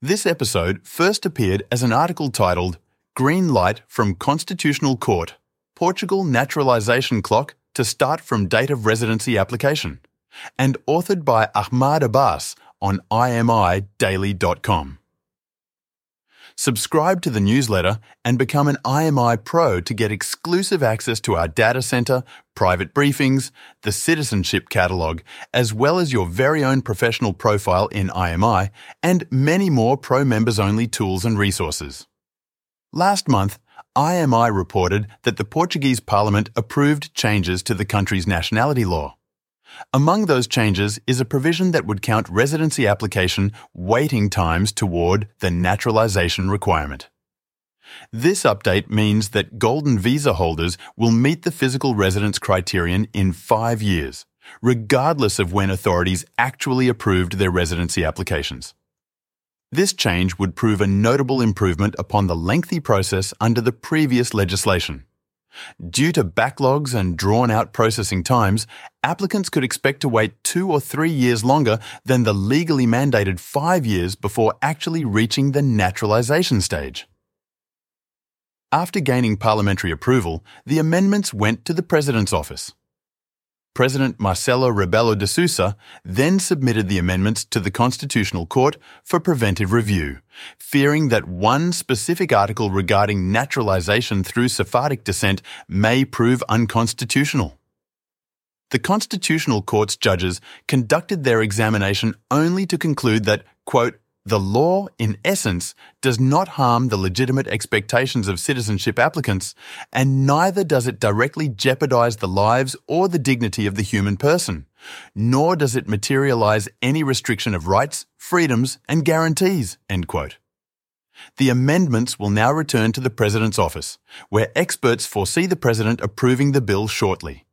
This episode first appeared as an article titled Green Light from Constitutional Court Portugal Naturalisation Clock to Start from Date of Residency Application, and authored by Ahmad Abbas on imidaily.com. Subscribe to the newsletter and become an IMI Pro to get exclusive access to our data center, private briefings, the citizenship catalog, as well as your very own professional profile in IMI, and many more pro members only tools and resources. Last month, IMI reported that the Portuguese Parliament approved changes to the country's nationality law. Among those changes is a provision that would count residency application waiting times toward the naturalisation requirement. This update means that golden visa holders will meet the physical residence criterion in five years, regardless of when authorities actually approved their residency applications. This change would prove a notable improvement upon the lengthy process under the previous legislation. Due to backlogs and drawn out processing times, applicants could expect to wait two or three years longer than the legally mandated five years before actually reaching the naturalisation stage. After gaining parliamentary approval, the amendments went to the President's office. President Marcelo Rebelo de Sousa then submitted the amendments to the Constitutional Court for preventive review, fearing that one specific article regarding naturalization through Sephardic descent may prove unconstitutional. The Constitutional Court's judges conducted their examination only to conclude that, quote, the law, in essence, does not harm the legitimate expectations of citizenship applicants, and neither does it directly jeopardize the lives or the dignity of the human person, nor does it materialize any restriction of rights, freedoms, and guarantees. The amendments will now return to the President's office, where experts foresee the President approving the bill shortly.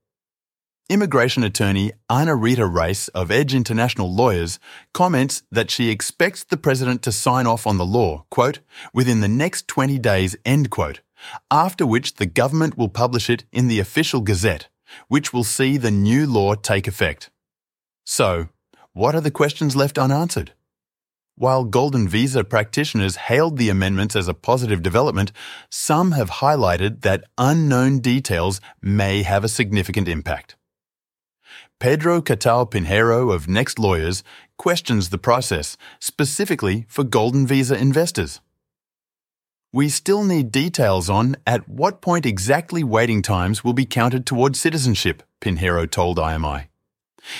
Immigration attorney Ana Rita Reis of Edge International Lawyers comments that she expects the president to sign off on the law, quote, within the next 20 days, end quote, after which the government will publish it in the official gazette, which will see the new law take effect. So, what are the questions left unanswered? While Golden Visa practitioners hailed the amendments as a positive development, some have highlighted that unknown details may have a significant impact. Pedro Catal Pinheiro of Next Lawyers questions the process, specifically for Golden Visa investors. We still need details on at what point exactly waiting times will be counted towards citizenship, Pinheiro told IMI.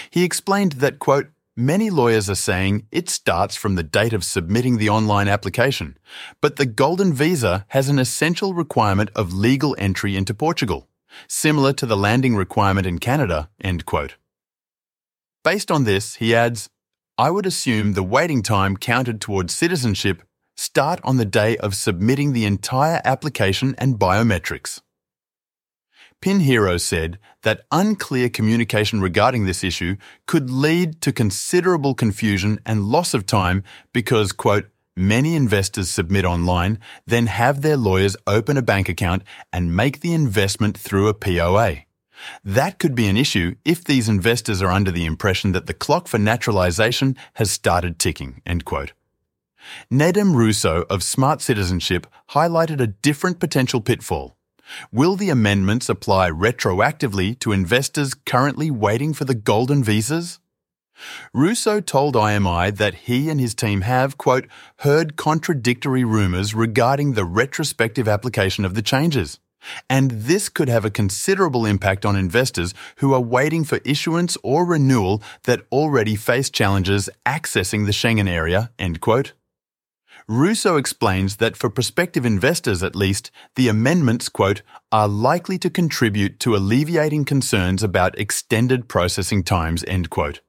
He explained that, quote, Many lawyers are saying it starts from the date of submitting the online application, but the Golden Visa has an essential requirement of legal entry into Portugal, similar to the landing requirement in Canada, end quote. Based on this, he adds, I would assume the waiting time counted towards citizenship start on the day of submitting the entire application and biometrics. Pinheiro said that unclear communication regarding this issue could lead to considerable confusion and loss of time because, quote, many investors submit online, then have their lawyers open a bank account and make the investment through a POA. That could be an issue if these investors are under the impression that the clock for naturalisation has started ticking. End quote. Nedem Russo of Smart Citizenship highlighted a different potential pitfall. Will the amendments apply retroactively to investors currently waiting for the golden visas? Russo told IMI that he and his team have, quote, heard contradictory rumours regarding the retrospective application of the changes. And this could have a considerable impact on investors who are waiting for issuance or renewal that already face challenges accessing the Schengen area. End quote. Russo explains that for prospective investors at least, the amendments, quote, are likely to contribute to alleviating concerns about extended processing times, end quote.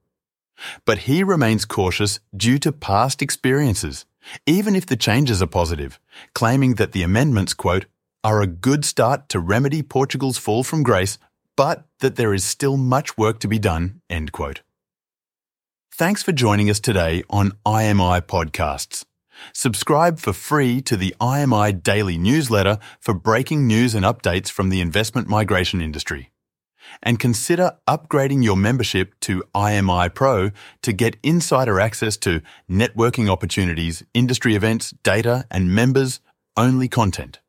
But he remains cautious due to past experiences, even if the changes are positive, claiming that the amendments, quote, are a good start to remedy Portugal's fall from grace, but that there is still much work to be done. End quote. Thanks for joining us today on IMI Podcasts. Subscribe for free to the IMI Daily newsletter for breaking news and updates from the investment migration industry. and consider upgrading your membership to IMI Pro to get insider access to networking opportunities, industry events, data, and members only content.